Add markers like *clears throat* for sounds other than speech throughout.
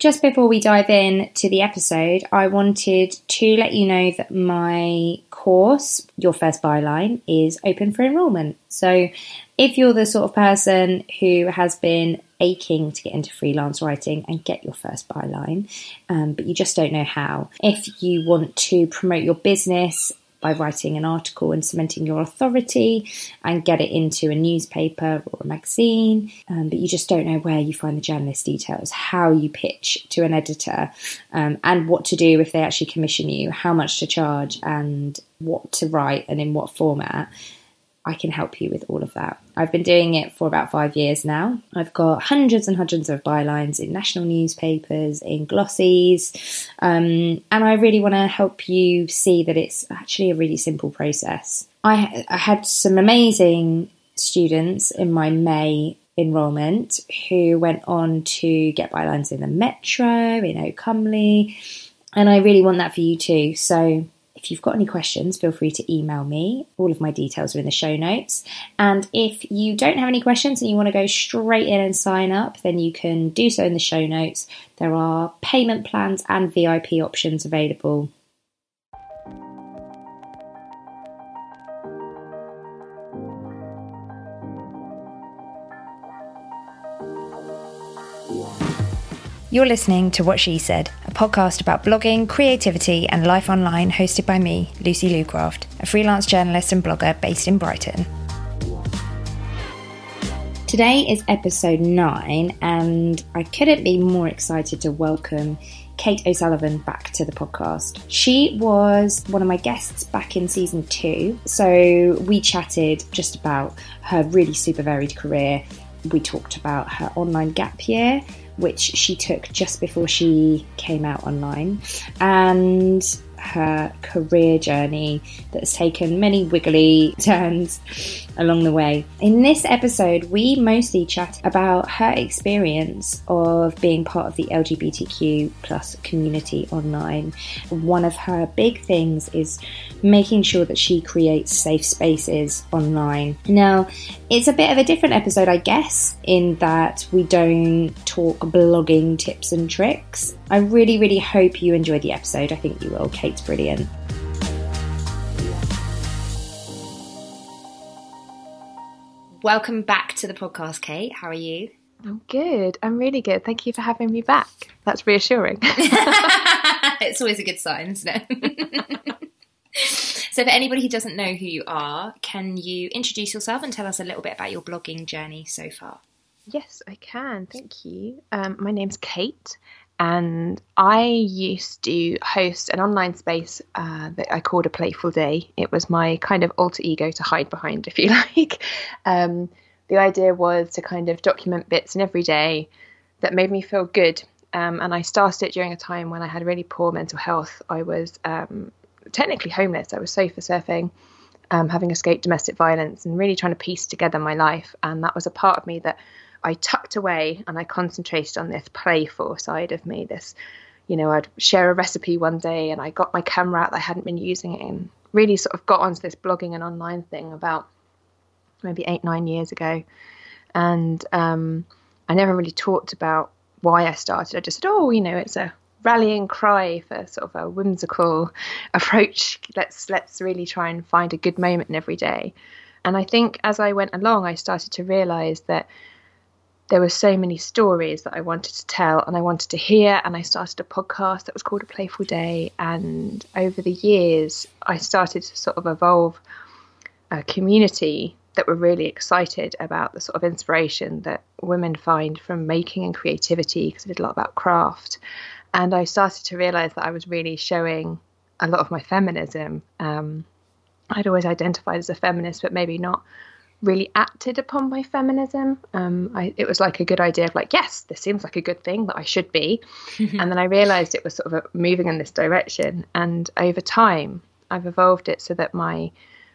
just before we dive in to the episode, I wanted to let you know that my course, Your First Byline, is open for enrolment. So if you're the sort of person who has been aching to get into freelance writing and get your first byline, um, but you just don't know how, if you want to promote your business by writing an article and cementing your authority and get it into a newspaper or a magazine, um, but you just don't know where you find the journalist details, how you pitch to an editor, um, and what to do if they actually commission you, how much to charge, and what to write and in what format. I can help you with all of that. I've been doing it for about five years now. I've got hundreds and hundreds of bylines in national newspapers, in glossies, um, and I really want to help you see that it's actually a really simple process. I, I had some amazing students in my May enrolment who went on to get bylines in the Metro, in Oak and I really want that for you too. So if you've got any questions, feel free to email me. All of my details are in the show notes. And if you don't have any questions and you want to go straight in and sign up, then you can do so in the show notes. There are payment plans and VIP options available. You're listening to What She Said, a podcast about blogging, creativity, and life online, hosted by me, Lucy Lucraft, a freelance journalist and blogger based in Brighton. Today is episode 9, and I couldn't be more excited to welcome Kate O'Sullivan back to the podcast. She was one of my guests back in season 2, so we chatted just about her really super varied career. We talked about her online gap year which she took just before she came out online, and her career journey that's taken many wiggly *laughs* turns along the way. In this episode, we mostly chat about her experience of being part of the LGBTQ plus community online. One of her big things is making sure that she creates safe spaces online. Now, it's a bit of a different episode, I guess, in that we don't talk blogging tips and tricks. I really, really hope you enjoyed the episode. I think you will. Kate's brilliant. Welcome back to the podcast, Kate. How are you? I'm good. I'm really good. Thank you for having me back. That's reassuring. *laughs* *laughs* it's always a good sign, isn't it? *laughs* so, for anybody who doesn't know who you are, can you introduce yourself and tell us a little bit about your blogging journey so far? Yes, I can. Thank you. Um, my name's Kate, and I used to host an online space uh, that I called a Playful Day. It was my kind of alter ego to hide behind, *laughs* if you like. Um, the idea was to kind of document bits in every day that made me feel good. Um, and I started it during a time when I had really poor mental health. I was um, technically homeless. I was sofa surfing, um, having escaped domestic violence, and really trying to piece together my life. And that was a part of me that I tucked away and I concentrated on this playful side of me. This, you know, I'd share a recipe one day and I got my camera out that I hadn't been using it and really sort of got onto this blogging and online thing about maybe eight, nine years ago. And um, I never really talked about why I started. I just said, oh, you know, it's a rallying cry for sort of a whimsical *laughs* approach. Let's let's really try and find a good moment in every day. And I think as I went along, I started to realize that there were so many stories that I wanted to tell and I wanted to hear. And I started a podcast that was called A Playful Day. And over the years, I started to sort of evolve a community that were really excited about the sort of inspiration that women find from making and creativity because I did a lot about craft. And I started to realize that I was really showing a lot of my feminism. Um, I'd always identified as a feminist, but maybe not really acted upon my feminism. Um, I, it was like a good idea of like, yes, this seems like a good thing that I should be. *laughs* and then I realized it was sort of moving in this direction. And over time, I've evolved it so that my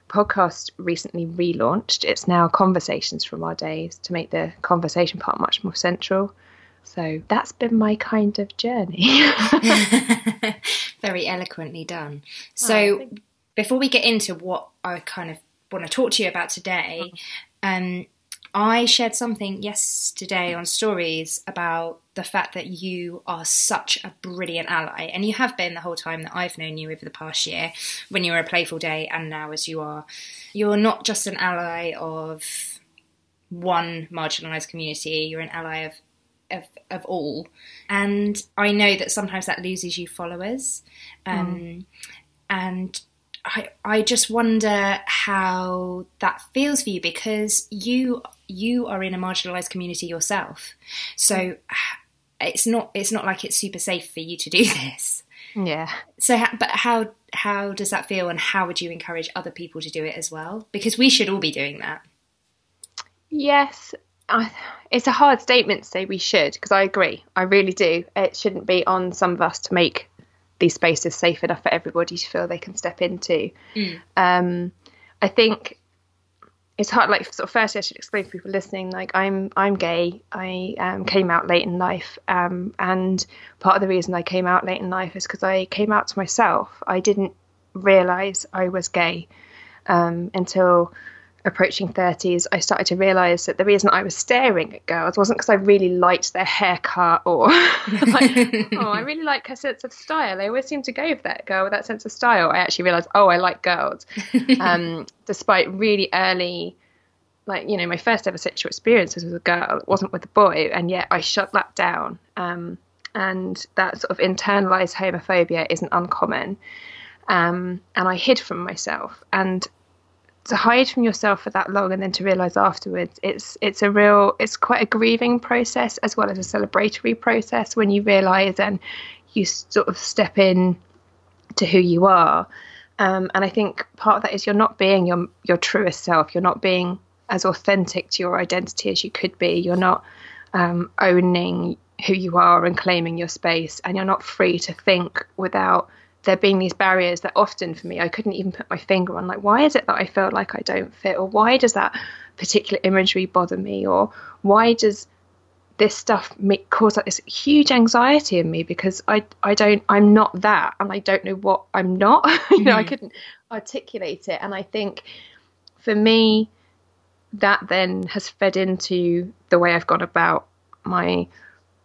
podcast recently relaunched. It's now Conversations from Our Days to make the conversation part much more central. So that's been my kind of journey. *laughs* *laughs* Very eloquently done. So oh, before we get into what I kind of want to talk to you about today, um, I shared something yesterday on stories about the fact that you are such a brilliant ally, and you have been the whole time that I've known you over the past year, when you were a playful day, and now as you are. You're not just an ally of one marginalised community, you're an ally of of, of all. And I know that sometimes that loses you followers. Um, mm. And I, I just wonder how that feels for you because you you are in a marginalized community yourself. So it's not it's not like it's super safe for you to do *laughs* this. Yeah. So but how how does that feel and how would you encourage other people to do it as well? Because we should all be doing that. Yes. I, it's a hard statement to say we should because I agree. I really do. It shouldn't be on some of us to make these spaces safe enough for everybody to feel they can step into. Mm. Um, I think it's hard. Like, sort of, firstly, I should explain for people listening. Like, I'm I'm gay. I um, came out late in life, um, and part of the reason I came out late in life is because I came out to myself. I didn't realize I was gay um, until approaching 30s, I started to realize that the reason I was staring at girls wasn't because I really liked their haircut or *laughs* like, *laughs* oh, I really like her sense of style. They always seem to go for that girl with that sense of style. I actually realized, oh, I like girls. *laughs* Um, despite really early, like, you know, my first ever sexual experience was with a girl, it wasn't with a boy, and yet I shut that down. Um, and that sort of internalized homophobia isn't uncommon. Um, and I hid from myself. And to hide from yourself for that long and then to realize afterwards it's it's a real it's quite a grieving process as well as a celebratory process when you realize and you sort of step in to who you are. Um, and I think part of that is you're not being your your truest self. You're not being as authentic to your identity as you could be. You're not um, owning who you are and claiming your space and you're not free to think without there being these barriers that often for me I couldn't even put my finger on like why is it that I feel like I don't fit? Or why does that particular imagery bother me? Or why does this stuff make, cause like this huge anxiety in me? Because I I don't I'm not that and I don't know what I'm not. *laughs* You know mm-hmm. I couldn't articulate it. And I think for me that then has fed into the way I've gone about my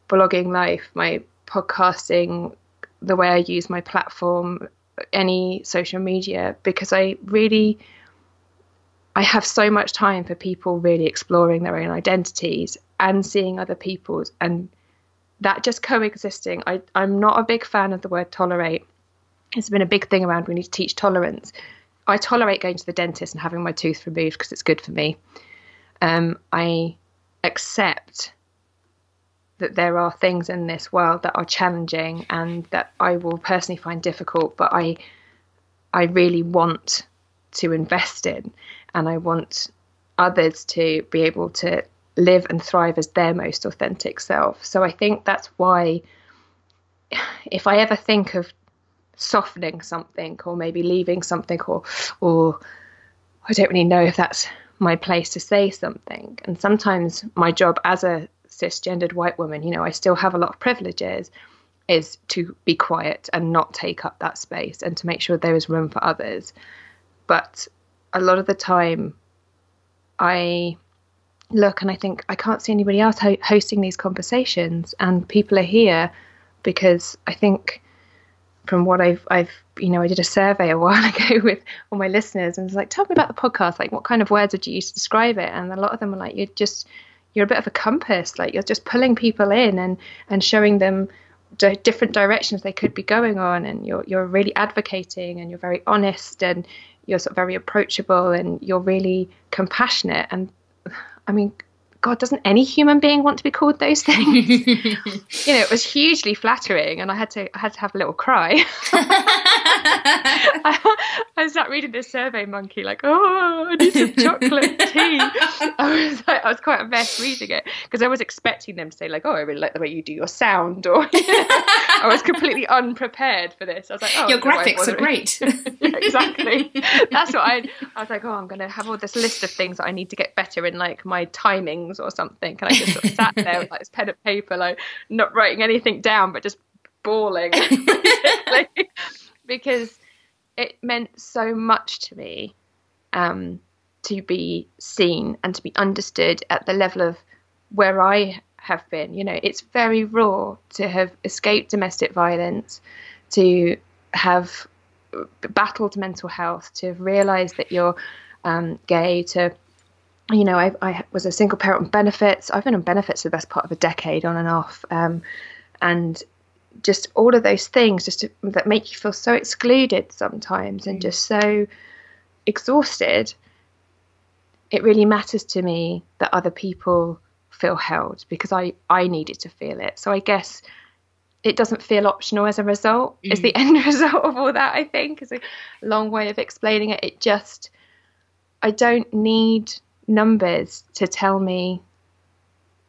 blogging life my podcasting the way I use my platform, any social media, because I really I have so much time for people really exploring their own identities and seeing other people's and that just coexisting. I, I'm not a big fan of the word tolerate. It's been a big thing around we need to teach tolerance. I tolerate going to the dentist and having my tooth removed because it's good for me. Um, I accept that there are things in this world that are challenging and that I will personally find difficult, but I I really want to invest in and I want others to be able to live and thrive as their most authentic self. So I think that's why if I ever think of softening something or maybe leaving something or or I don't really know if that's my place to say something. And sometimes my job as a cisgendered white woman, you know, I still have a lot of privileges, is to be quiet and not take up that space and to make sure there is room for others. But a lot of the time, I look and I think I can't see anybody else ho- hosting these conversations, and people are here because I think from what I've I've you know I did a survey a *laughs* while ago with all my listeners and was like tell me about the podcast like what kind of words would you use to describe it and a lot of them were like you're just you're a bit of a compass like you're just pulling people in and and showing them d- different directions they could be going on and you're you're really advocating and you're very honest and you're sort of very approachable and you're really compassionate and i mean God, doesn't any human being want to be called those things? *laughs* you know, it was hugely flattering, and I had to I had to have a little cry. *laughs* I, *laughs* I sat reading this survey monkey, like, oh, I need some chocolate tea. I was like, I was quite a mess reading it because I was expecting them to say like, oh, I really like the way you do your sound, or *laughs* I was completely unprepared for this. I was like, oh, your graphics are great. *laughs* yeah, exactly. That's what I. I was like, oh, I'm going to have all this list of things that I need to get better in, like my timings or something. And I just sort of sat there with like this pen and paper, like not writing anything down, but just bawling because it meant so much to me um, to be seen and to be understood at the level of where I have been. You know, it's very raw to have escaped domestic violence, to have battled mental health, to have realised that you're um, gay, to you know, I, I, was a single parent on benefits. I've been on benefits for the best part of a decade, on and off, um, and just all of those things, just to, that make you feel so excluded sometimes, and just so exhausted. It really matters to me that other people feel held because I I needed to feel it. So I guess it doesn't feel optional as a result. Mm. Is the end *laughs* result of all that? I think is a long way of explaining it. It just I don't need numbers to tell me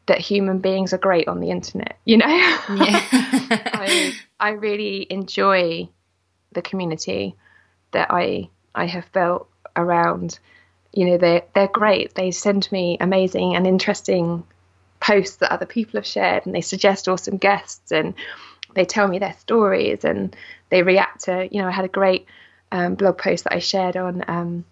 that human beings are great on the internet. You know, yeah. *laughs* *laughs* *laughs* I really enjoy the community that I I have built around. You know, they they're great. They send me amazing and interesting posts that other people have shared, and they suggest awesome guests, and they tell me their stories, and they react to. You know, I had a great um, blog post that I shared on. Um,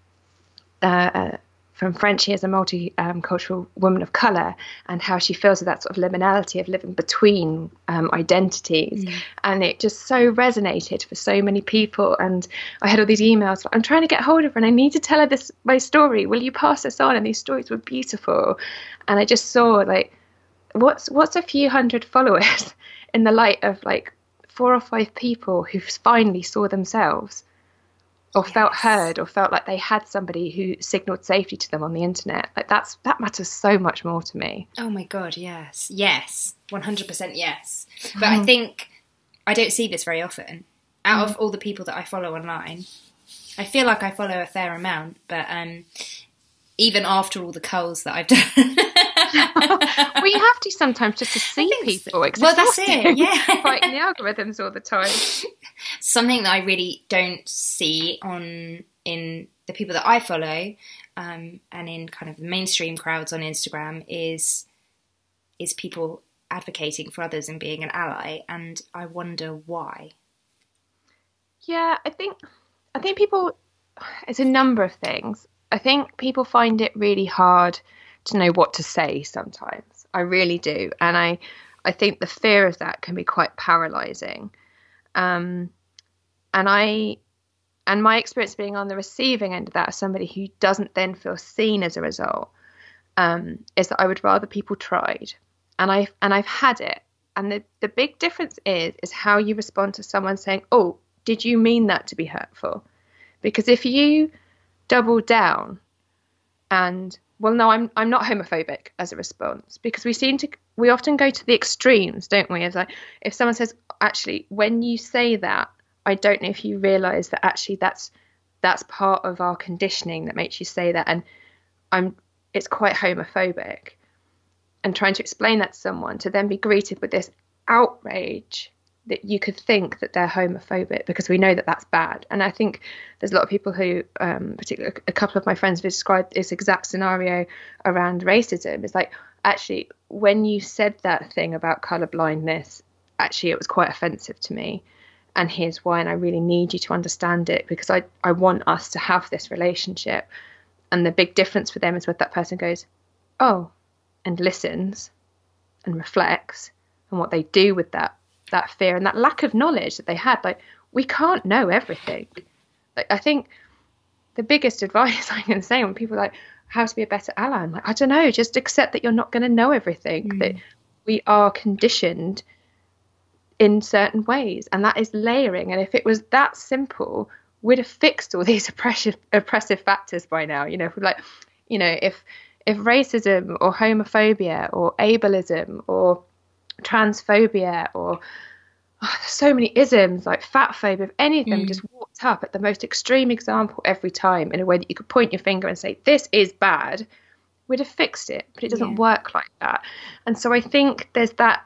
uh, uh from French, Frenchie as a multicultural woman of color and how she feels with that sort of liminality of living between um, identities. Mm. And it just so resonated for so many people. And I had all these emails, I'm trying to get hold of her and I need to tell her this, my story. Will you pass this on? And these stories were beautiful. And I just saw like, what's, what's a few hundred followers *laughs* in the light of like four or five people who finally saw themselves or yes. felt heard or felt like they had somebody who signaled safety to them on the internet like that's that matters so much more to me oh my god yes yes 100% yes but i think i don't see this very often out mm. of all the people that i follow online i feel like i follow a fair amount but um even after all the culls that i've done *laughs* we have to sometimes just to see people. So. Well, that's it. Yeah, *laughs* fighting the algorithms all the time. *laughs* Something that I really don't see on in the people that I follow, um, and in kind of mainstream crowds on Instagram is is people advocating for others and being an ally, and I wonder why. Yeah, I think I think people. It's a number of things. I think people find it really hard to know what to say sometimes. I really do, and I I think the fear of that can be quite paralyzing. Um, and I and my experience being on the receiving end of that as somebody who doesn't then feel seen as a result um, is that I would rather people tried, and I and I've had it. And the the big difference is is how you respond to someone saying, "Oh, did you mean that to be hurtful?" Because if you double down and well no i'm i'm not homophobic as a response because we seem to we often go to the extremes don't we as like if someone says actually when you say that i don't know if you realize that actually that's that's part of our conditioning that makes you say that and i'm it's quite homophobic and trying to explain that to someone to then be greeted with this outrage that you could think that they're homophobic because we know that that's bad. And I think there's a lot of people who, um, particularly a couple of my friends, have described this exact scenario around racism. It's like actually when you said that thing about color blindness, actually it was quite offensive to me. And here's why, and I really need you to understand it because I, I want us to have this relationship. And the big difference for them is when that person goes, Oh, and listens and reflects and what they do with that that fear and that lack of knowledge that they had. Like we can't know everything. Like I think the biggest advice *laughs* I can say when people are like how to be a better ally, I'm like I don't know, just accept that you're not going to know everything. Mm. That we are conditioned in certain ways, and that is layering. And if it was that simple, we'd have fixed all *laughs* these oppressive oppressive factors by now. You know, if like, you know, if if racism or homophobia or ableism or transphobia or oh, so many isms like fat phobia, if any of them mm. just walked up at the most extreme example every time in a way that you could point your finger and say, this is bad, we'd have fixed it. But it doesn't yeah. work like that. And so I think there's that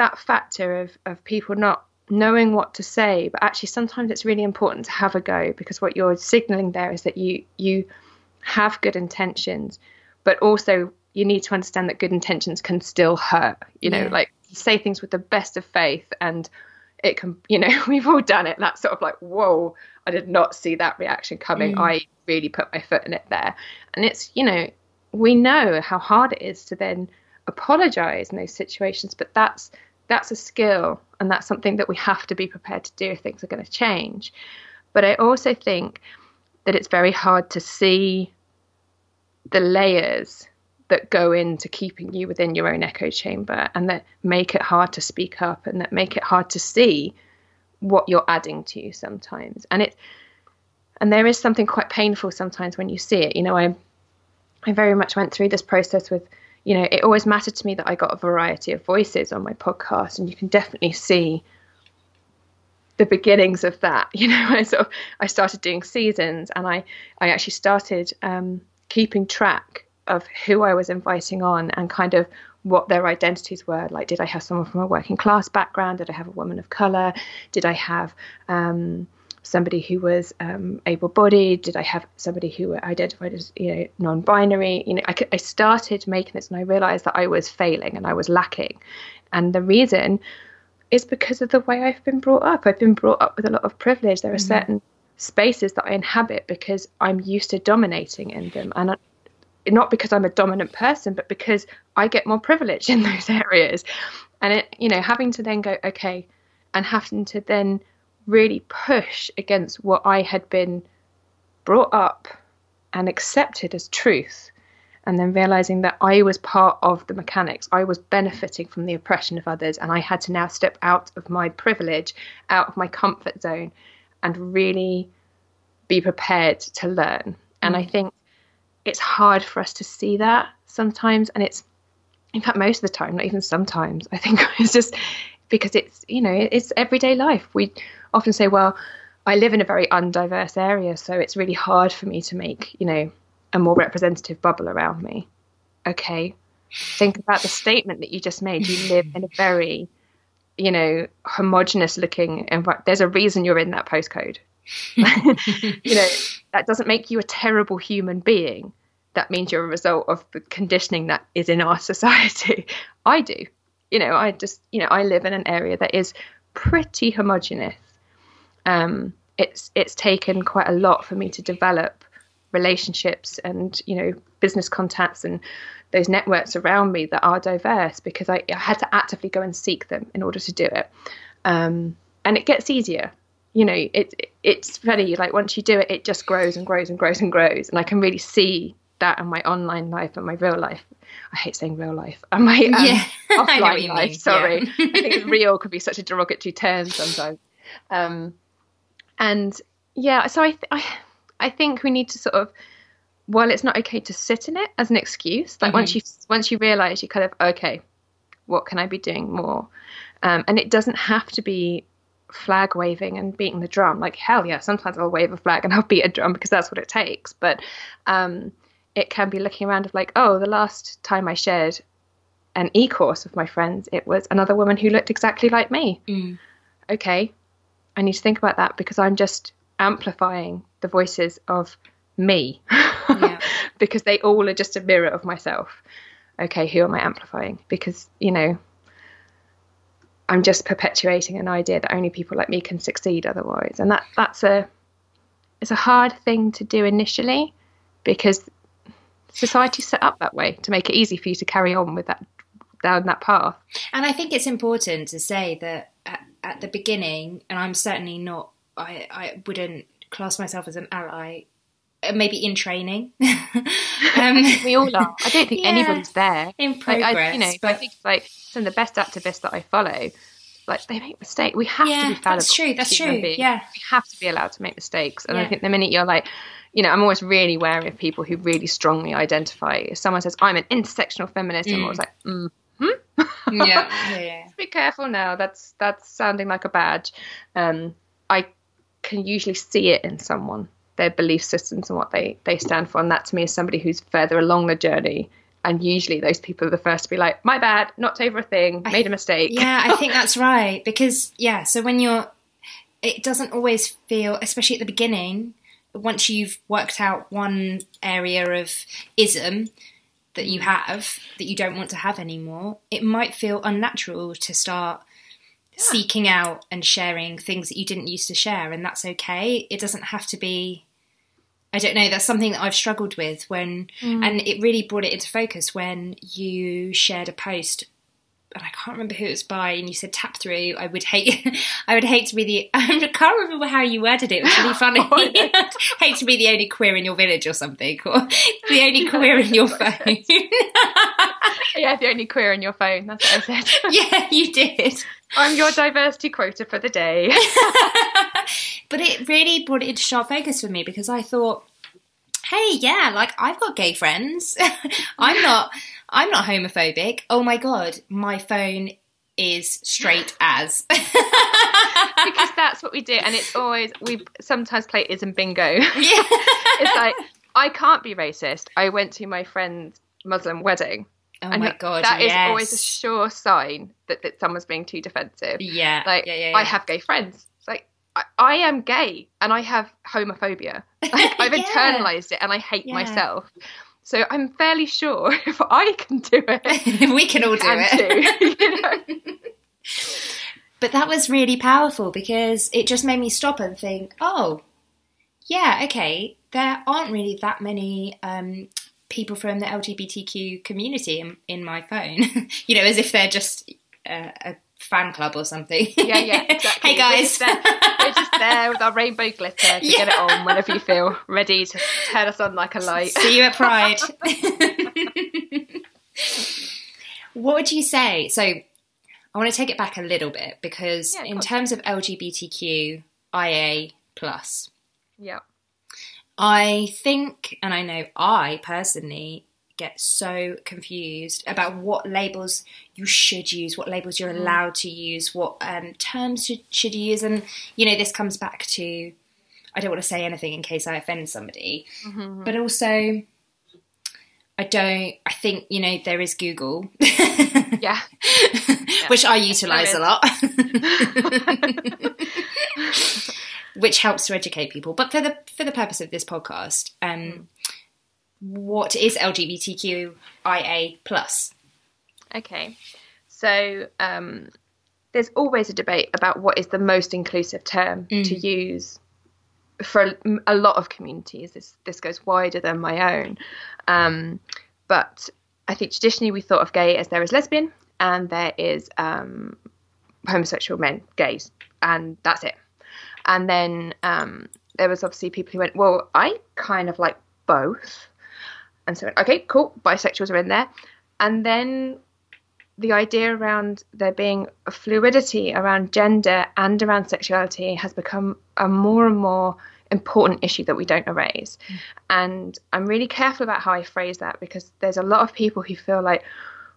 that factor of, of people not knowing what to say, but actually sometimes it's really important to have a go because what you're signaling there is that you you have good intentions, but also you need to understand that good intentions can still hurt. You know, yeah. like say things with the best of faith and it can, you know, *laughs* we've all done it. that sort of like, whoa, I did not see that reaction coming. Mm. I really put my foot in it there. And it's, you know, we know how hard it is to then apologize in those situations, but that's that's a skill and that's something that we have to be prepared to do if things are going to change. But I also think that it's very hard to see the layers that go into keeping you within your own echo chamber and that make it hard to speak up and that make it hard to see what you're adding to you sometimes. And it and there is something quite painful sometimes when you see it. You know, I I very much went through this process with, you know, it always mattered to me that I got a variety of voices on my podcast, and you can definitely see the beginnings of that. *laughs* You know, I sort of I started doing seasons, and I I actually started um, keeping track of who I was inviting on and kind of what their identities were. Like, did I have someone from a working class background? Did I have a woman of color? Did I have um, somebody who was um, able-bodied? Did I have somebody who identified as you know non-binary? You know, I, I started making this, and I realized that I was failing and I was lacking, and the reason is because of the way I've been brought up. I've been brought up with a lot of privilege. There are mm-hmm. certain spaces that I inhabit because I'm used to dominating in them, and not because I'm a dominant person, but because I get more privilege in *laughs* those areas. And it, you know, having to then go, okay, and having to then really push against what I had been brought up and accepted as truth. And then realizing that I was part of the mechanics, I was benefiting from the oppression of others, and I had to now step out of my privilege, out of my comfort zone, and really be prepared to learn. And I mm. think it's hard for us to see that sometimes, and it's in fact most of the time, not even sometimes. I think *laughs* it's just because it's you know it's everyday life. We often say, well, I live in a very undiverse area, so it's really hard for me to make you know a more representative bubble around me. Okay, think about the statement that you just made. You live in a *laughs* very you know homogenous looking environment. There's a reason you're in that postcode. *laughs* you know that doesn't make you a terrible human being. That means you're a result of the conditioning that is in our *laughs* society. I do. You know, I just, you know, I live in an area that is pretty homogenous. Um, it's it's taken quite a lot for me to develop relationships and you know business contacts and those networks around me that are diverse because I, I had to actively go and seek them in order to do it. Um, and it gets easier you know, it, it's funny. Like once you do it, it just grows and grows and grows and grows, and I can really see that and my online life and my real life. I hate saying real life. And my um, yeah, *laughs* offline life. Sorry, yeah. I think *laughs* real could be such a derogatory term sometimes. Um, and yeah, so I, th- I, I think we need to sort of, while it's not okay to sit in it as an excuse, like mm-hmm. once you once you realize you kind of okay, what can I be doing more? Um, and it doesn't have to be flag waving and beating the drum. Like hell yeah, sometimes I'll wave a flag and I'll beat a drum because that's what it takes. But um, it can be looking around of like, oh, the last time I shared an e-course with my friends, it was another woman who looked exactly like me. Mm. Okay, I need to think about that because I'm just amplifying the voices of me yeah. *laughs* because they all are just a mirror of myself. Okay, who am I amplifying? Because you know I'm just perpetuating an idea that only people like me can succeed otherwise. And that that's a it's a hard thing to do initially because society's set up that way to make it easy for you to carry on with that down that path. And I think it's important to say that at, at the beginning, and I'm certainly not, I, I wouldn't class myself as an ally uh, maybe in training. *laughs* um, we all are. I don't think *laughs* yeah, anybody's there. In progress. Like, I, you know, but... I think like some of the best activists that I follow, like they make mistakes. We have yeah, to be fallible. That's true. That's true. Yeah. We have to be allowed to make mistakes. And yeah. I think the minute you're like, you know, I'm always really wary of people who really strongly identify. If someone says, I'm an intersectional feminist, mm. I'm always like, mm. Hmm? yeah, yeah. *laughs* Be careful now. That's that's sounding like a badge. Um, I can usually see it in someone their belief systems and what they they stand for. And that to me is somebody who's further along the journey. And usually those people are the first to be like, "My bad, knocked over a thing, made a mistake." Yeah, I think *laughs* that's right because yeah. So when you're, it doesn't always feel, especially at the beginning, once you've worked out one area of ism that you mm. have that you don't want to have anymore, it might feel unnatural to start seeking out and sharing things that you didn't used to share, and that's okay. It doesn't have to be. I don't know. That's something that I've struggled with when, Mm. and it really brought it into focus when you shared a post. And I can't remember who it was by, and you said tap through. I would hate, *laughs* I would hate to be the. *laughs* I can't remember how you worded it. It was really *laughs* funny. Oh, hate to be the only queer in your village or something, or the only queer in your phone. yeah, the only queer in your phone. That's what I said. yeah, you did. I'm your diversity quota for the day. *laughs* but it really brought it into sharp focus for me because I thought, hey, yeah, like I've got gay friends. *laughs* I'm not I'm not homophobic. Oh my god, my phone is straight as. *laughs* because that's what we do, and it's always we sometimes play ism bingo. yeah. it's like I can't be racist. I went to my friend's Muslim wedding. Oh and my god, that is yes. always a sure sign that, that someone's being too defensive. Yeah. Like yeah, yeah, I have gay friends. It's like I, I am gay and I have homophobia. *laughs* Like I've Yeah. internalized it and I hate Yeah. myself. So I'm fairly sure *laughs* if I can do it, *laughs* we can all do can it. too. you know? But that was really powerful because it just made me stop and think, oh, yeah, okay, there aren't really that many um, people from the LGBTQ community in, in my phone. *laughs* you know, as if they're just a, a fan club or something. Yeah, yeah, *laughs* exactly. hey guys. We're just, there, we're just there with our rainbow glitter to get it on whenever you feel ready to turn us on like a light. See you at Pride. *laughs* what would you say? So, I want to take it back a little bit because, Yeah, in course. terms of LGBTQ IA plus, Yeah. I think, and I know I personally get so confused about what labels you should use, what labels you're allowed to use, what um, terms should, should you use. And, you know, this comes back to I don't want to say anything in case I offend somebody, Mm-hmm. but also. I don't. I think you know there is Google, *laughs* Yeah. *laughs* which I utilize a lot, *laughs* which helps to educate people. But for the for the purpose of this podcast, um, what is LGBTQIA plus? Okay. So um, there's always a debate about what is the most inclusive term to use for a, a lot of communities. This this goes wider than my own, um, but I think traditionally we thought of gay as there is lesbian and there is um, homosexual men, gays, and that's it. And then um, there was obviously people who went, well, I kind of like both, and so okay, cool, bisexuals are in there, and then the idea around there being a fluidity around gender and around sexuality has become a more and more important issue that we don't erase. And I'm really careful about how I phrase that because there's a lot of people who feel like,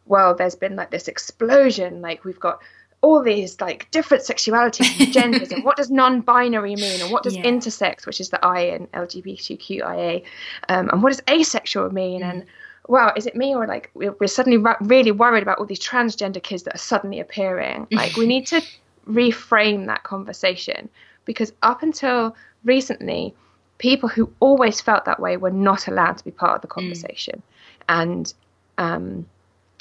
well, there's been like this explosion, like we've got all these like different sexualities and *laughs* genders and what does non-binary mean and what does Yeah. intersex which is the i in lgbtqia um, and what does asexual mean and wow is it me or like we're, we're suddenly ra- really worried about all these transgender kids that are suddenly appearing *laughs* like we need to reframe that conversation because up until recently people who always felt that way were not allowed to be part of the conversation and um,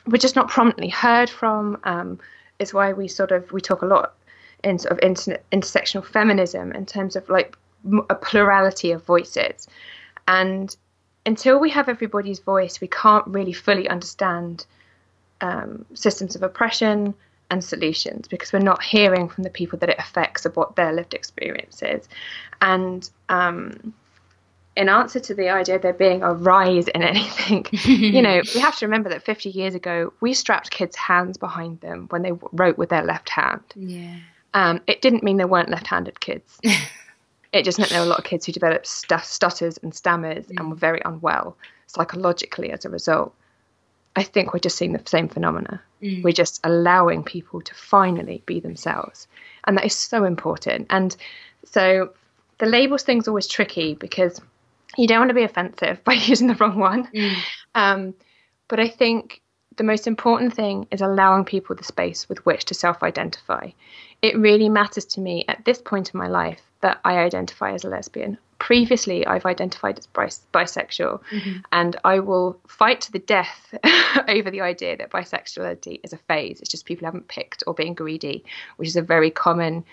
we're just not promptly heard from. Um, is why we sort of we talk a lot in sort of inter- intersectional feminism in terms of like a plurality of voices, and until we have everybody's voice, we can't really fully understand um, systems of oppression and solutions because we're not hearing from the people that it affects of what their lived experience is, and um, in answer to the idea of there being a rise in *laughs* anything, you know, we have to remember that 50 years ago, we strapped kids' hands behind them when they wrote with their left hand. Yeah. Um, it didn't mean there weren't left handed kids. *laughs* it just meant there were a lot of kids who developed stu- stutters and stammers and were very unwell psychologically as a result. I think we're just seeing the same phenomena. We're just allowing people to finally be themselves. And that is so important. And so the labels thing's always tricky because you don't want to be offensive *laughs* by using the wrong one. Um, but I think the most important thing is allowing people the space with which to self identify. It really matters to me at this point in my life that I identify as a lesbian, previously I've identified as bis- bisexual, mm-hmm. and I will fight to the death *laughs* over the idea that bisexuality is a phase. It's just people haven't picked or being greedy, which is a very common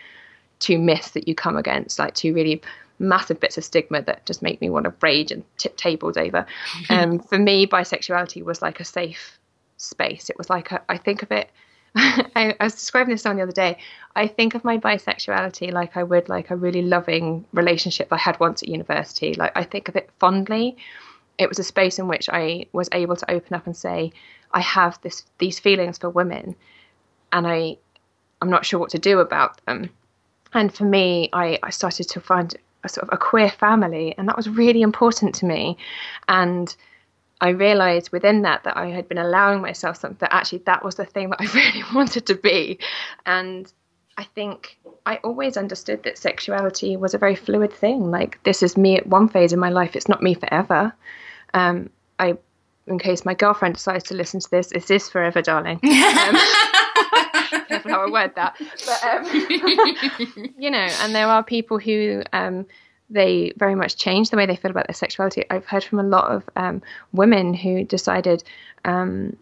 two myths that you come against, like two really massive bits of stigma that just make me want to rage and tip tables over. *laughs* Um, for me, bisexuality was like a safe space. It was like a, I think of it. *laughs* I, I was describing this on the other day. I think of my bisexuality like I would like a really loving relationship I had once at university. Like I think of it fondly. It was a space in which I was able to open up and say, I have this these feelings for women, and I I'm not sure what to do about them. And for me, I, I started to find a sort of a queer family, and that was really important to me. And I realized within that that I had been allowing myself something that actually that was the thing that *laughs* I really wanted to be. And I think I always understood that sexuality was a very fluid thing. Like this is me at one phase in my life; it's not me forever. Um, I, in case my girlfriend decides to listen to this, is this is forever, darling. *laughs* Um, careful how I word that. But um, *laughs* you know, and there are people who um, they very much change the way they feel about their sexuality. I've heard from a lot of um, women who decided. Um,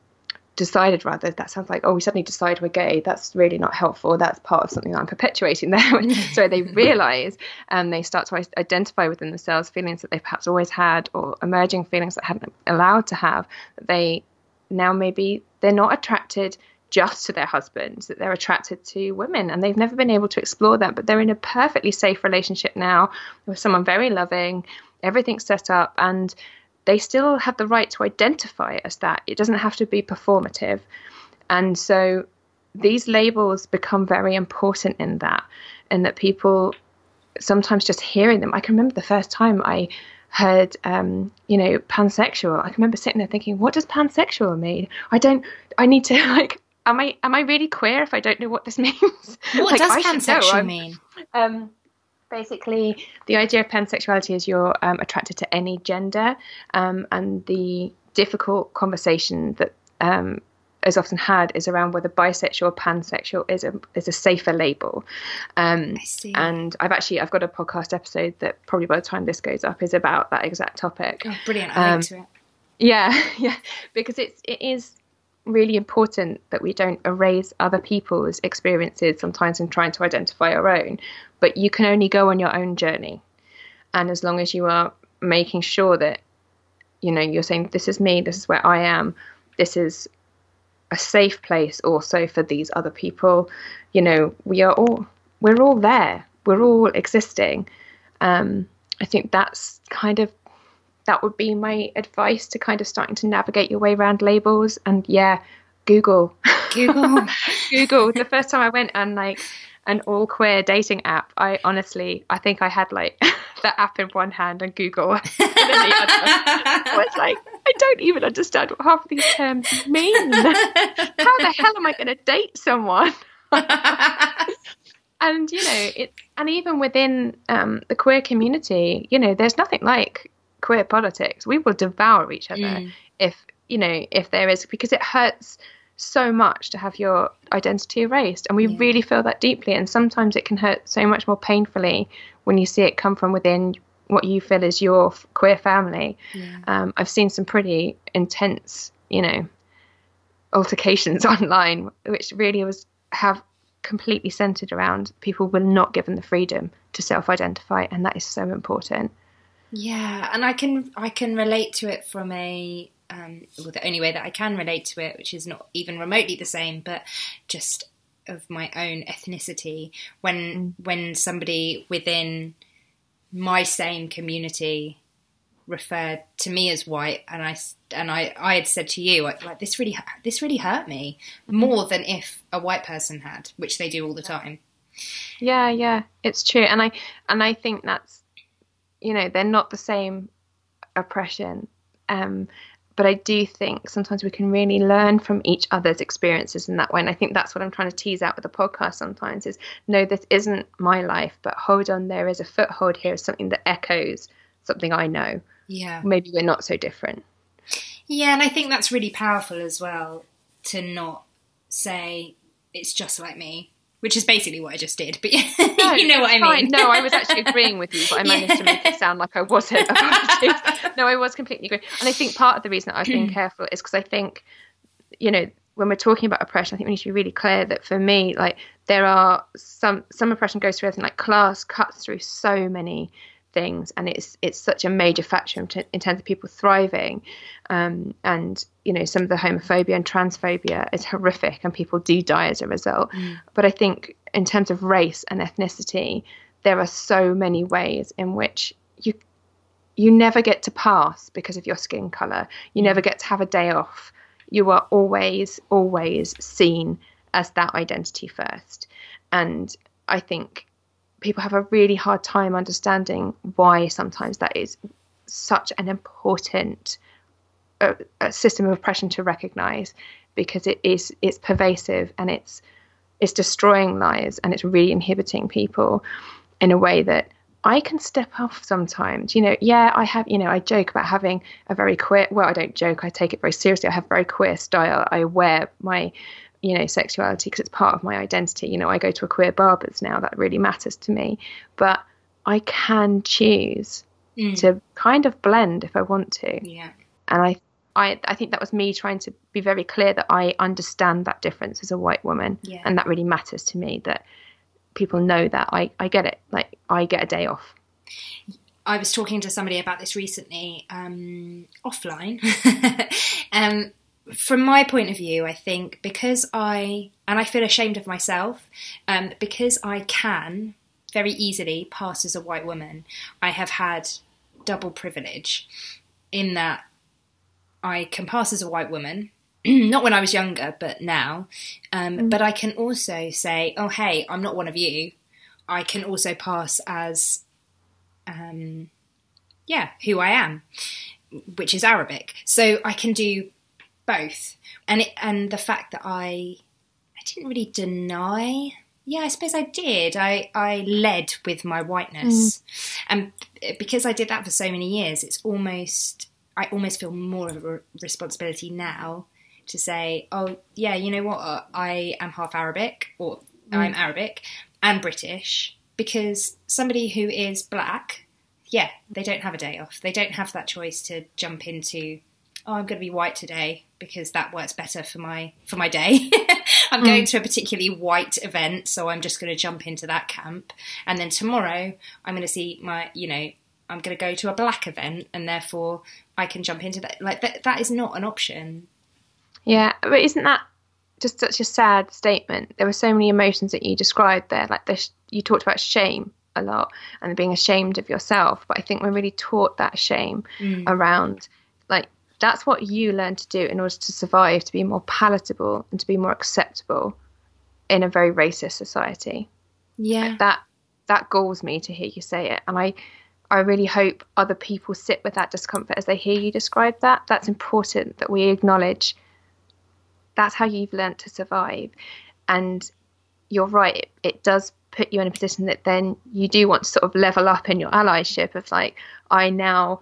decided rather that sounds like oh we suddenly decide we're gay that's really not helpful that's part of something that i'm perpetuating there *laughs* *laughs* so they realize and they start to identify within themselves feelings that they've perhaps always had or emerging feelings that hadn't allowed to have that they now maybe they're not attracted just to their husbands, that they're attracted to women and they've never been able to explore that, but they're in a perfectly safe relationship now with someone very loving, everything's set up, and they still have the right to identify as that. It doesn't have to be performative. And so these labels become very important in that, and that people sometimes just hearing them. I can remember the first time I heard, um, you know, pansexual. I can remember sitting there thinking, what does pansexual mean? I don't, I need to *laughs* like am I am I really queer if I don't know what this *laughs* means? What like, does I pansexual mean? Um, basically, the idea of pansexuality is you're um, attracted to any gender, um, and the difficult conversation that um, is often had is around whether bisexual or pansexual is a is a safer label. Um, I see. And I've actually I've got a podcast episode that probably by the time this goes up is about that exact topic. Oh, brilliant! I um, to it. Yeah, *laughs* yeah, because it's it is really important that we don't erase other people's experiences sometimes in trying to identify our own, but you can only go on your own journey. And as long as you are making sure that, you know, you're saying, this is me, this is where I am, this is a safe place also for these other people, you know, we are all, we're all there, we're all existing. Um, I think that's kind of that would be my advice to kind of starting to navigate your way around labels. And yeah, Google. Google. *laughs* Google. The first time I went and like an all queer dating app, I honestly, I think I had like *laughs* the app in one hand and Google *laughs* in the other. I was like, I don't even understand what half of these terms mean. How the hell am I going to date someone? and you know, it's and even within um, the queer community, you know, there's nothing like queer politics, we will devour each other mm. if you know if there is because it hurts so much to have your identity erased and we yeah. really feel that deeply and sometimes it can hurt so much more painfully when you see it come from within what you feel is your queer family yeah. um, i've seen some pretty intense you know altercations *laughs* online which really was have completely centered around people were not given the freedom to self-identify and that is so important yeah, and I can I can relate to it from a um, well, the only way that I can relate to it, which is not even remotely the same, but just of my own ethnicity. When mm. when somebody within my same community referred to me as white, and I and I, I had said to you like this really this really hurt me mm-hmm. more than if a white person had, which they do all the time. Yeah, yeah, it's true, and I and I think that's you know they're not the same oppression um, but I do think sometimes we can really learn from each other's experiences in that way. And I think that's what I'm trying to tease out with the podcast sometimes is no, this isn't my life, but hold on, there is a foothold here, something that echoes something I know. Yeah. Maybe we're not so different. Yeah, and I think that's really powerful as well to not say it's just like me which is basically what I just did. But *laughs* no, you know what I mean. no, I was actually agreeing with you, but I *laughs* managed yeah. to make it sound like I wasn't. *laughs* no, I was completely agreeing. And I think part of the reason that I've been *clears throat* careful is because I think, you know, when we're talking about oppression, I think we need to be really clear that for me, like there are some some oppression goes through everything. Like class cuts through so many things, and it's it's such a major factor in, t- in terms of people thriving. Um, and you know, some of the homophobia and transphobia is horrific, and people do die as a result. Mm. But I think in terms of race and ethnicity, there are so many ways in which you you never get to pass because of your skin color. You never get to have a day off. You are always always seen as that identity first. And I think people have a really hard time understanding why sometimes that is such an important uh, system of oppression to recognize because it is it's pervasive and it's it's destroying lives and it's really inhibiting people in a way that I can step off sometimes. You know, yeah, I have, you know, I joke about having a very queer, well, I don't joke, I take it very seriously. I have very queer style. I wear my you know sexuality because it's part of my identity you know i go to a queer barbers now that really matters to me but i can choose mm. to kind of blend if i want to yeah and i I, I think that was me trying to be very clear that I understand that difference as a white woman, yeah. and that really matters to me. That people know that I, I get it. Like I get a day off. I was talking to somebody about this recently um, offline, *laughs* um, from my point of view, I think because I, and I feel ashamed of myself, um, because I can very easily pass as a white woman, I have had double privilege in that I can pass as a white woman, *clears throat* not when I was younger, but now. Um, mm. But I can also say, oh, hey, I'm not one of you. I can also pass as, um, yeah, who I am, which is Arabic. So I can do both, and it, and the fact that I I didn't really deny. Yeah, I suppose I did. I I led with my whiteness, mm. and because I did that for so many years, it's almost I almost feel more of a responsibility now to say, oh yeah, you know what, I am half Arabic or mm. I'm Arabic and British because somebody who is black, yeah, they don't have a day off. They don't have that choice to jump into oh, I'm going to be white today because that works better for my for my day. *laughs* I'm mm. going to a particularly white event, so I'm just going to jump into that camp. And then tomorrow, I'm going to see my, you know, I'm going to go to a black event, and therefore I can jump into that. Like that, that is not an option. Yeah, but isn't that just such a sad statement? There were so many emotions that you described there. Like this, you talked about shame a lot and being ashamed of yourself. But I think we're really taught that shame mm. around like that's what you learn to do in order to survive, to be more palatable and to be more acceptable in a very racist society. Yeah. That that galls me to hear you say it. And I I really hope other people sit with that discomfort as they hear you describe that. That's important that we acknowledge that's how you've learned to survive. And you're right, it, it does put you in a position that then you do want to sort of level up in your allyship of like, I now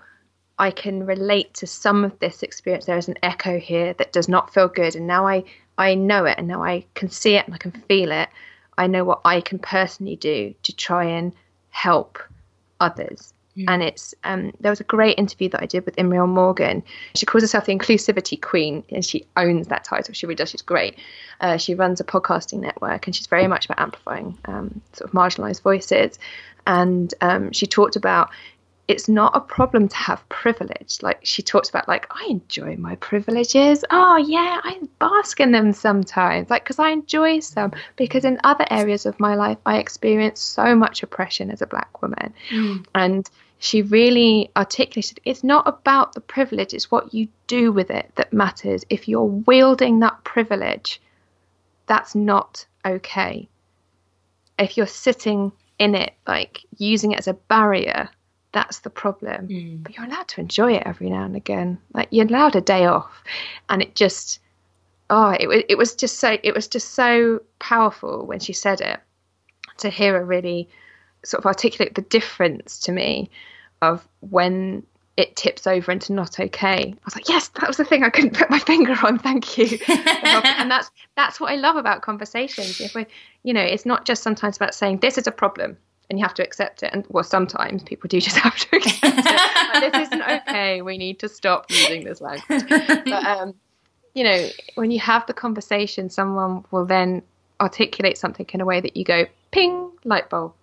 I can relate to some of this experience. There is an echo here that does not feel good, and now I I know it, and now I can see it and I can feel it. I know what I can personally do to try and help others. Mm. And it's um, there was a great interview that I did with Imriel Morgan. She calls herself the inclusivity queen, and she owns that title. She really does. She's great. Uh, she runs a podcasting network, and she's very much about amplifying um, sort of marginalised voices. And um, she talked about it's not a problem to have privilege. Like she talks about, like I enjoy my privileges. Oh yeah, I bask in them sometimes, like because I enjoy some. Because in other areas of my life, I experience so much oppression as a black woman, mm. and she really articulated it's not about the privilege; it's what you do with it that matters. If you're wielding that privilege, that's not okay. If you're sitting in it, like using it as a barrier that's the problem. Mm. But you're allowed to enjoy it every now and again. Like you're allowed a day off, and it just oh, it it was just so it was just so powerful when she said it to hear her really sort of articulate the difference to me of when it tips over into not okay. I was like, yes, that was the thing I couldn't put my *laughs* finger on. Thank you. *laughs* and that's that's what I love about conversations. If we, you know, it's not just sometimes about saying this is a problem and you have to accept it. And well, sometimes people do *laughs* just have to accept it. Like, this isn't *laughs* okay. We need to stop using this language. *laughs* But um, you know, when you have the conversation, someone will then articulate something in a way that you go, ping, light bulb.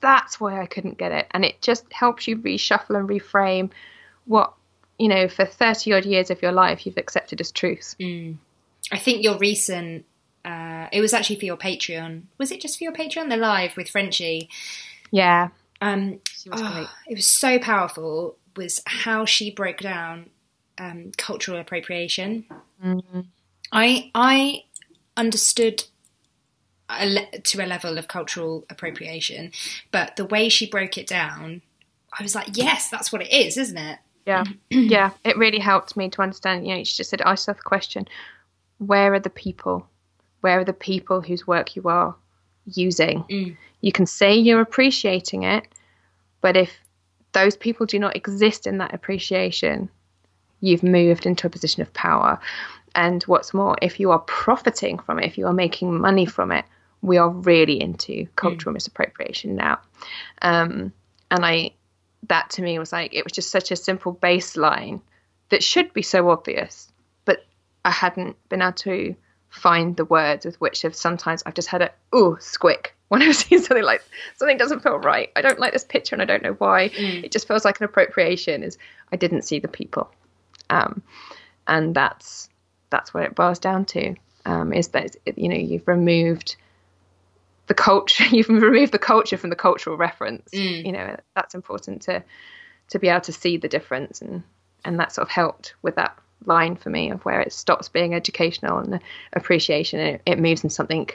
That's why I couldn't get it. And it just helps you reshuffle and reframe what, you know, for 30 odd years of your life you've accepted as truth. Mm. I think your recent, uh, it was actually for your Patreon. Was it just for your Patreon? The live with Frenchie. Yeah. Um, was oh, it was so powerful. Was how she broke down um, cultural appropriation. Mm-hmm. I I understood a le- to a level of cultural appropriation, but the way she broke it down, I was like, yes, that's what it is, isn't it? Yeah, *clears throat* yeah. It really helped me to understand. You know, she just said, I yourself the question: Where are the people? Where are the people whose work you are using? Mm. You can say you're appreciating it, but if those people do not exist in that appreciation, you've moved into a position of power. And what's more, if you are profiting from it, if you are making money from it, we are really into cultural mm. misappropriation now. Um, and I, that to me was like, it was just such a simple baseline that should be so obvious, but I hadn't been able to find the words with which have sometimes I've just had a, oh, squick *laughs* when I've seen something like something doesn't feel right. I don't like this picture and I don't know why. Mm. It just feels like an appropriation is I didn't see the people. Um, and that's that's what it boils down to. Um, is that you know you've removed the culture, *laughs* you've removed the culture from the cultural reference. Mm. You know that's important to to be able to see the difference, and and that sort of helped with that line for me of where it stops being educational and appreciation, and it, it moves into something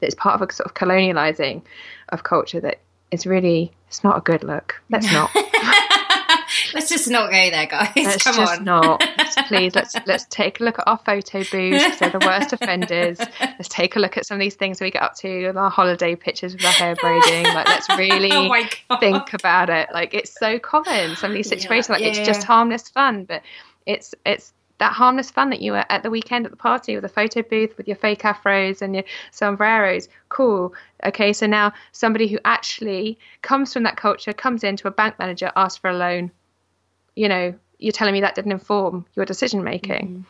that's part of a sort of colonializing of culture that is really it's not a good look. Let's not. *laughs* let's just not go there, guys. Let's Come just on. not. *laughs* Please, let's let's take a look at our photo booths. They're the worst offenders. Let's take a look at some of these things we get up to, our holiday pictures with our hair braiding. Like, let's *laughs* really oh think about it. Like, it's so common. Some of these situations, yeah, like, yeah, it's yeah. just harmless fun, but it's it's that harmless fun that you were at the weekend at the party with a photo booth with your fake afros and your sombreros. Cool. Okay, so now somebody who actually comes from that culture comes into a bank manager, asks for a loan. You know, you're telling me that didn't inform your decision making. Mm-hmm.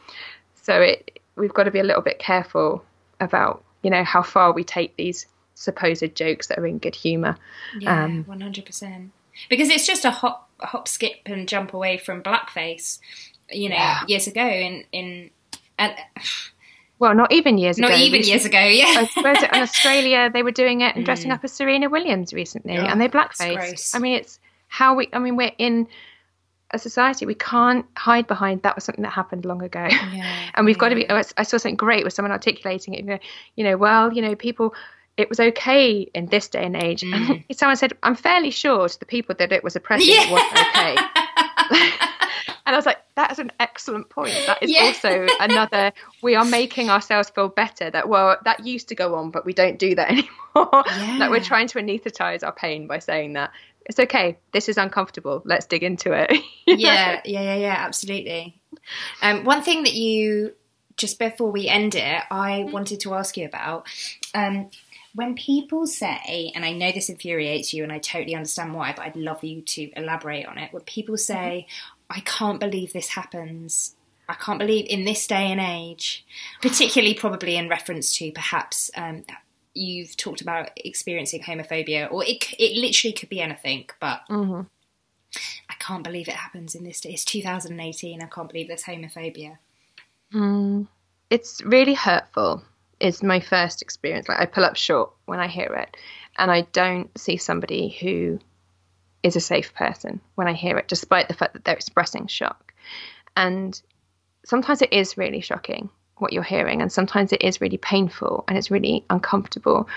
So it we've got to be a little bit careful about you know how far we take these supposed jokes that are in good humour. Yeah, um, one hundred percent. Because it's just a hop, hop, skip, and jump away from blackface you know, yeah. years ago in in and well, not even years not ago. Not even years ago, yeah. I suppose in *laughs* Australia they were doing it and dressing mm. up as Serena Williams recently, oh, and they blackface. I mean, it's how we. I mean, we're in a society we can't hide behind that was something that happened long ago, yeah, *laughs* and we've yeah. got to be. I saw something great with someone articulating it. You know, well, you know, people it was okay in this day and age. *laughs* Mm. And someone said, I'm fairly sure to the people that it was oppressive, yeah. it wasn't okay. *laughs* and I was like, that is an excellent point. That is yeah. also another, we are making ourselves feel better that, well, that used to go on, but we don't do that *laughs* anymore. Yeah. that we're trying to anesthetize our pain by saying that it's okay. This is uncomfortable. Let's dig into it. *laughs* yeah, yeah, yeah, yeah, absolutely. Um, one thing that you, just before we end it, I wanted to ask you about. Um, when people say, and I know this infuriates you and I totally understand why, but I'd love you to elaborate on it. When people say, I can't believe this happens. I can't believe in this day and age, particularly probably in reference to perhaps um, you've talked about experiencing homophobia, or it it literally could be anything. But mm-hmm. I can't believe it happens in this day. It's 2018. I can't believe there's homophobia. Mm, it's really hurtful. Is my first experience. Like I pull up short when I hear it, and I don't see somebody who is a safe person when I hear it, despite the fact that they're expressing shock. And sometimes it is really shocking what you're hearing, and sometimes it is really painful and it's really uncomfortable.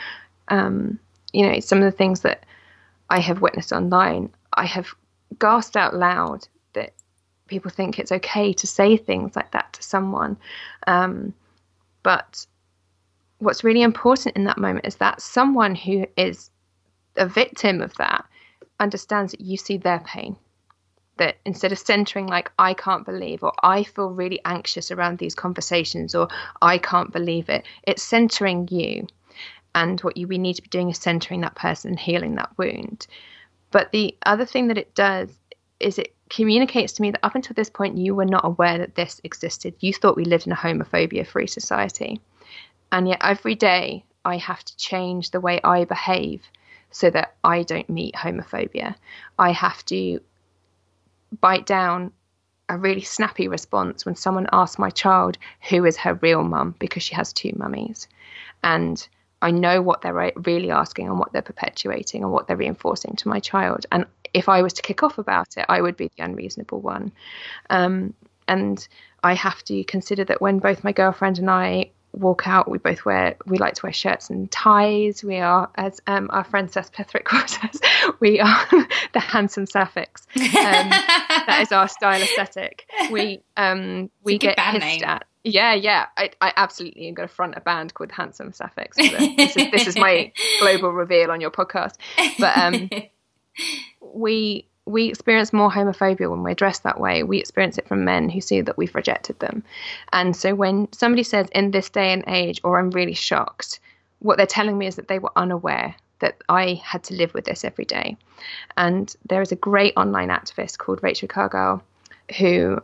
Um, you know, some of the things that I have witnessed online, I have gasped out loud that people think it's okay to say things like that to someone. Um, but what's really important in that moment is that someone who is a victim of that understands that you see their pain that instead of centering like I can't believe or I feel really anxious around these conversations or I can't believe it, it's centering you. And what you we need to be doing is centering that person healing that wound. But the other thing that it does is it communicates to me that up until this point you were not aware that this existed. You thought we lived in a homophobia free society. And yet every day I have to change the way I behave so that I don't meet homophobia. I have to bite down a really snappy response when someone asks my child who is her real mum because she has two mummies. And I know what they're really asking and what they're perpetuating and what they're reinforcing to my child. And if I was to kick off about it, I would be the unreasonable one. Um, and I have to consider that when both my girlfriend and I walk out. We both wear, we like to wear shirts and ties. We are, as um, our friend Seth Petherick *laughs* calls us, we are *laughs* the handsome sapphics. *laughs* Um, that is our style aesthetic. We um, we get hissed name. at. Yeah, yeah, I, I absolutely am going to front a band called Handsome Sapphics. This is, this is my global reveal on your podcast. But um, we we experience more homophobia when we're dressed that way. We experience it from men who see that we've rejected them. And so when somebody says, in this day and age, or I'm really shocked, what they're telling me is that they were unaware that I had to live with this every day. And there is a great online activist called Rachel Cargle who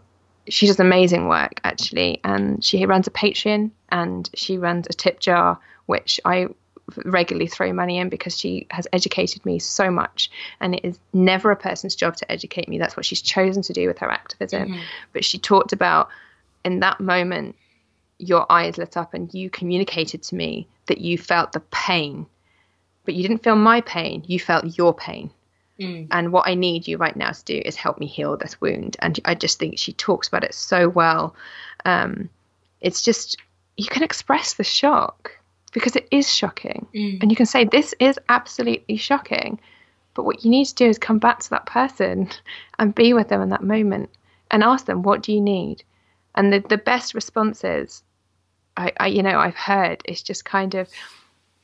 she does amazing work actually and she runs a patreon and she runs a tip jar which i regularly throw money in because she has educated me so much. And it is never a person's job to educate me. That's what she's chosen to do with her activism. Mm-hmm. But she talked about in that moment, your eyes lit up and you communicated to me that you felt the pain, but you didn't feel my pain, you felt your pain. Mm. And what I need you right now to do is help me heal this wound. And I just think she talks about it so well. Um, it's just, you can express the shock because it is shocking. Mm. And you can say, This is absolutely shocking. But what you need to do is come back to that person *laughs* and be with them in that moment and ask them, What do you need? And the, the best responses I, I you know, I've heard is just kind of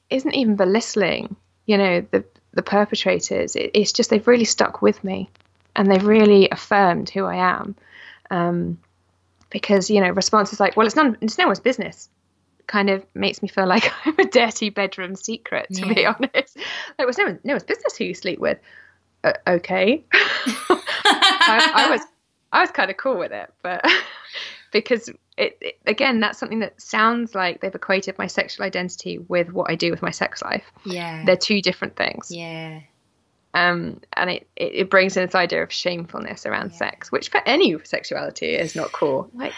isn't even belittling, you know, the the perpetrators. It, it's just they've really stuck with me and they've really affirmed who I am. Um, because you know responses like well it's none it's no one's business kind of makes me feel like *laughs* I'm a dirty bedroom secret, to yeah. be honest. Like, it was no, no one's business who you sleep with. Uh, okay. *laughs* I, I, was I was kind of cool with it, but *laughs* because it, it, again, that's something that sounds like they've equated my sexual identity with what I do with my sex life. Yeah, they're two different things. Yeah. Um, and it, it, brings in this idea of shamefulness around yeah. sex, which for any sexuality is not cool. Like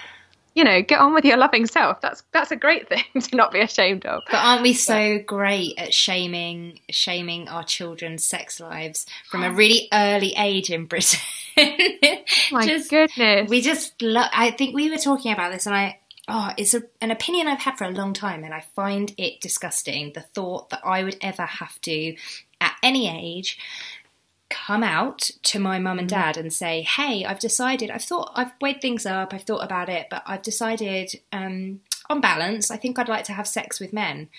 you know, get on with your loving self. That's that's a great *laughs* thing to not be ashamed of. But aren't we so great at shaming shaming our children's sex lives from a *gasps* really early age in Britain? *laughs* My just, goodness, we just. Lo- I think we were talking about this, and I. Oh, it's a, an opinion I've had for a long time, and I find it disgusting. The thought that I would ever have to, at any age, come out to my mum and mm. dad and say, "Hey, I've decided. I've thought. I've weighed things up. I've thought about it, but I've decided, um, on balance, I think I'd like to have sex with men."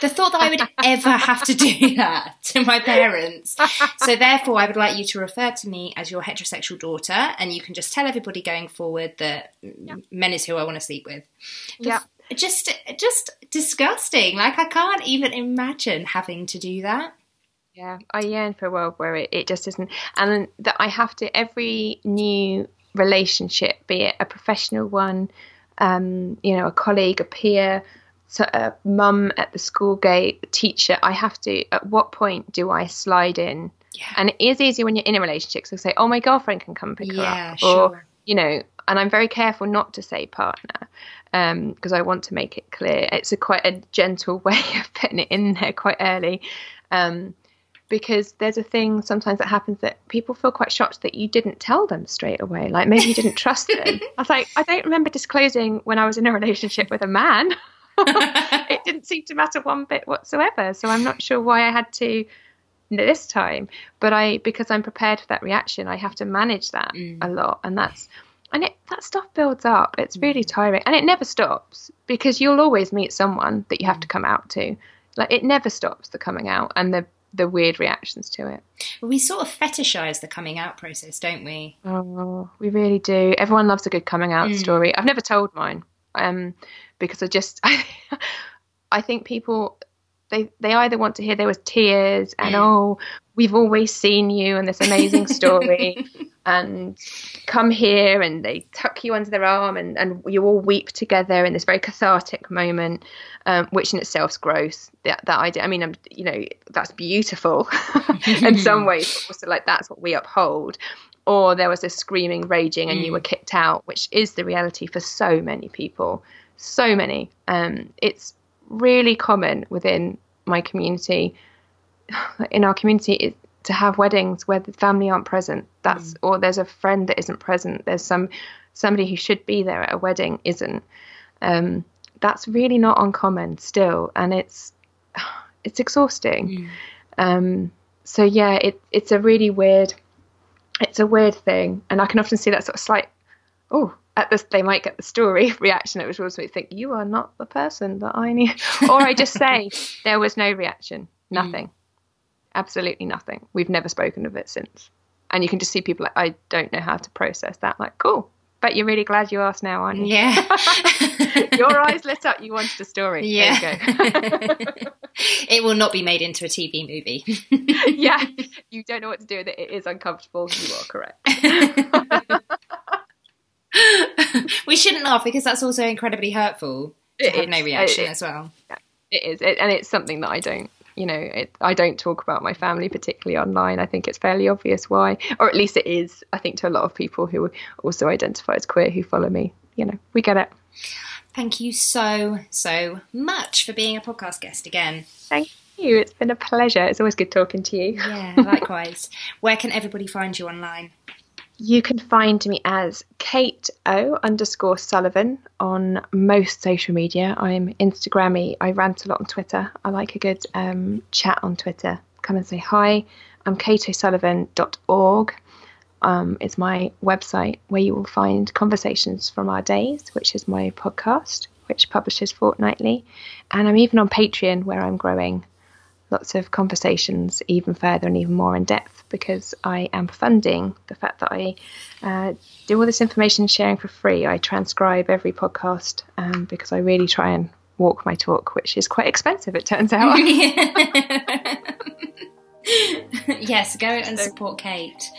The thought that I would *laughs* ever have to do that to my parents. So therefore, I would like you to refer to me as your heterosexual daughter, and you can just tell everybody going forward that yeah. men is who I want to sleep with. Yeah. Just, just disgusting. Like I can't even imagine having to do that. Yeah, I yearn for a world where it, it just isn't, and that I have to every new relationship, be it a professional one, um, you know, a colleague, a peer, so a mum at the school gate, a teacher. I have to. At what point do I slide in? Yeah. And it is easier when you're in a relationship. So say, "Oh, my girlfriend can come pick yeah, her up," sure. or you know. And I'm very careful not to say partner because um, I want to make it clear. It's a quite a gentle *laughs* way of putting it in there quite early. Um, because there's a thing sometimes that happens that people feel quite shocked that you didn't tell them straight away. Like maybe you didn't trust them. *laughs* I was like, I don't remember disclosing when I was in a relationship with a man. *laughs* it didn't seem to matter one bit whatsoever. So I'm not sure why I had to this time. But I, because I'm prepared for that reaction, I have to manage that mm. a lot, and that's and it that stuff builds up. It's really mm. tiring, and it never stops because you'll always meet someone that you have to mm. come out to. Like it never stops the coming out and the the weird reactions to it. We sort of fetishize the coming out process, don't we? Oh, we really do. Everyone loves a good coming out mm. story. I've never told mine, um, because I just I, *laughs* I think people they they either want to hear there was tears and mm. oh we've always seen you and this amazing story *laughs* and come here and they tuck you under their arm and, and you all weep together in this very cathartic moment um, which in itself is gross that, that idea i mean I'm, you know that's beautiful *laughs* in some *laughs* ways also like that's what we uphold or there was a screaming raging and mm. you were kicked out which is the reality for so many people so many um, it's really common within my community, *sighs* in our community, it, to have weddings where the family aren't present. That's mm. or there's a friend that isn't present. There's some somebody who should be there at a wedding isn't. Um, that's really not uncommon still, and it's *sighs* it's exhausting. Mm. Um, so yeah, it it's a really weird it's a weird thing, and I can often see that sort of slight oh at this they might get the story *laughs* reaction it was also think you are not the person that i need. Or i just say *laughs* there was no reaction mm. nothing. Mm. absolutely nothing. We've never spoken of it since. And you can just see people like i don't know how to process that. Like cool. But you're really glad you asked now aren't you? Yeah. *laughs* Your eyes lit up. You wanted a story. Yeah. it will not be made into a tv movie. Yeah. You don't know what to do with it. It is uncomfortable. You are correct *laughs* we shouldn't laugh because that's also incredibly hurtful to it have is. no reaction it, as well. It is, it, and it's something that I don't, you know, it, I don't talk about my family particularly online. I think it's fairly obvious why, or at least it is. I think to a lot of people who also identify as queer who follow me, you know, we get it. Thank you so so much for being a podcast guest again. Thank you. It's been a pleasure. It's always good talking to you. Yeah, likewise. *laughs* Where can everybody find you online? You can find me as Kate O underscore Sullivan on most social media. I'm Instagrammy. I rant a lot on Twitter. I like a good um, chat on Twitter. Come and say hi. I'm kateosullivan.org. Um, my website where you will find conversations from our days, which is my podcast, which publishes fortnightly. And I'm even on Patreon where I'm growing lots of conversations even further and even more in depth because I am funding the fact that I uh, do all this information sharing for free. I transcribe every podcast um, because I really try and walk my talk, which is quite expensive, it turns out. *laughs* *laughs* yes, go and support Kate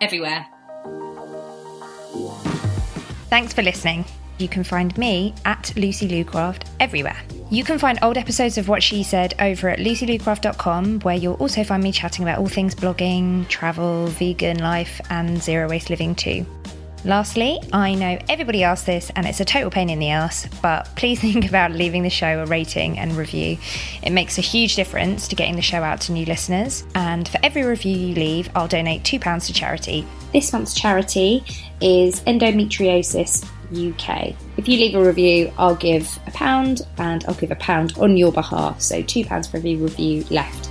everywhere. Thanks for listening. You can find me at Lucy Lucraft everywhere. You can find old episodes of What She Said over at lucylucraft.com, where you'll also find me chatting about all things blogging, travel, vegan life, and zero waste living too. Lastly, I know everybody asks this and it's a total pain in the ass, but please *laughs* think about leaving the show a rating and review. It makes a huge difference to getting the show out to new listeners, and for every review you leave, I'll donate £2 to charity. This month's charity is endometriosis UK. If you leave a review, I'll give a pound and I'll give a pound on your behalf. So £2 for every review left.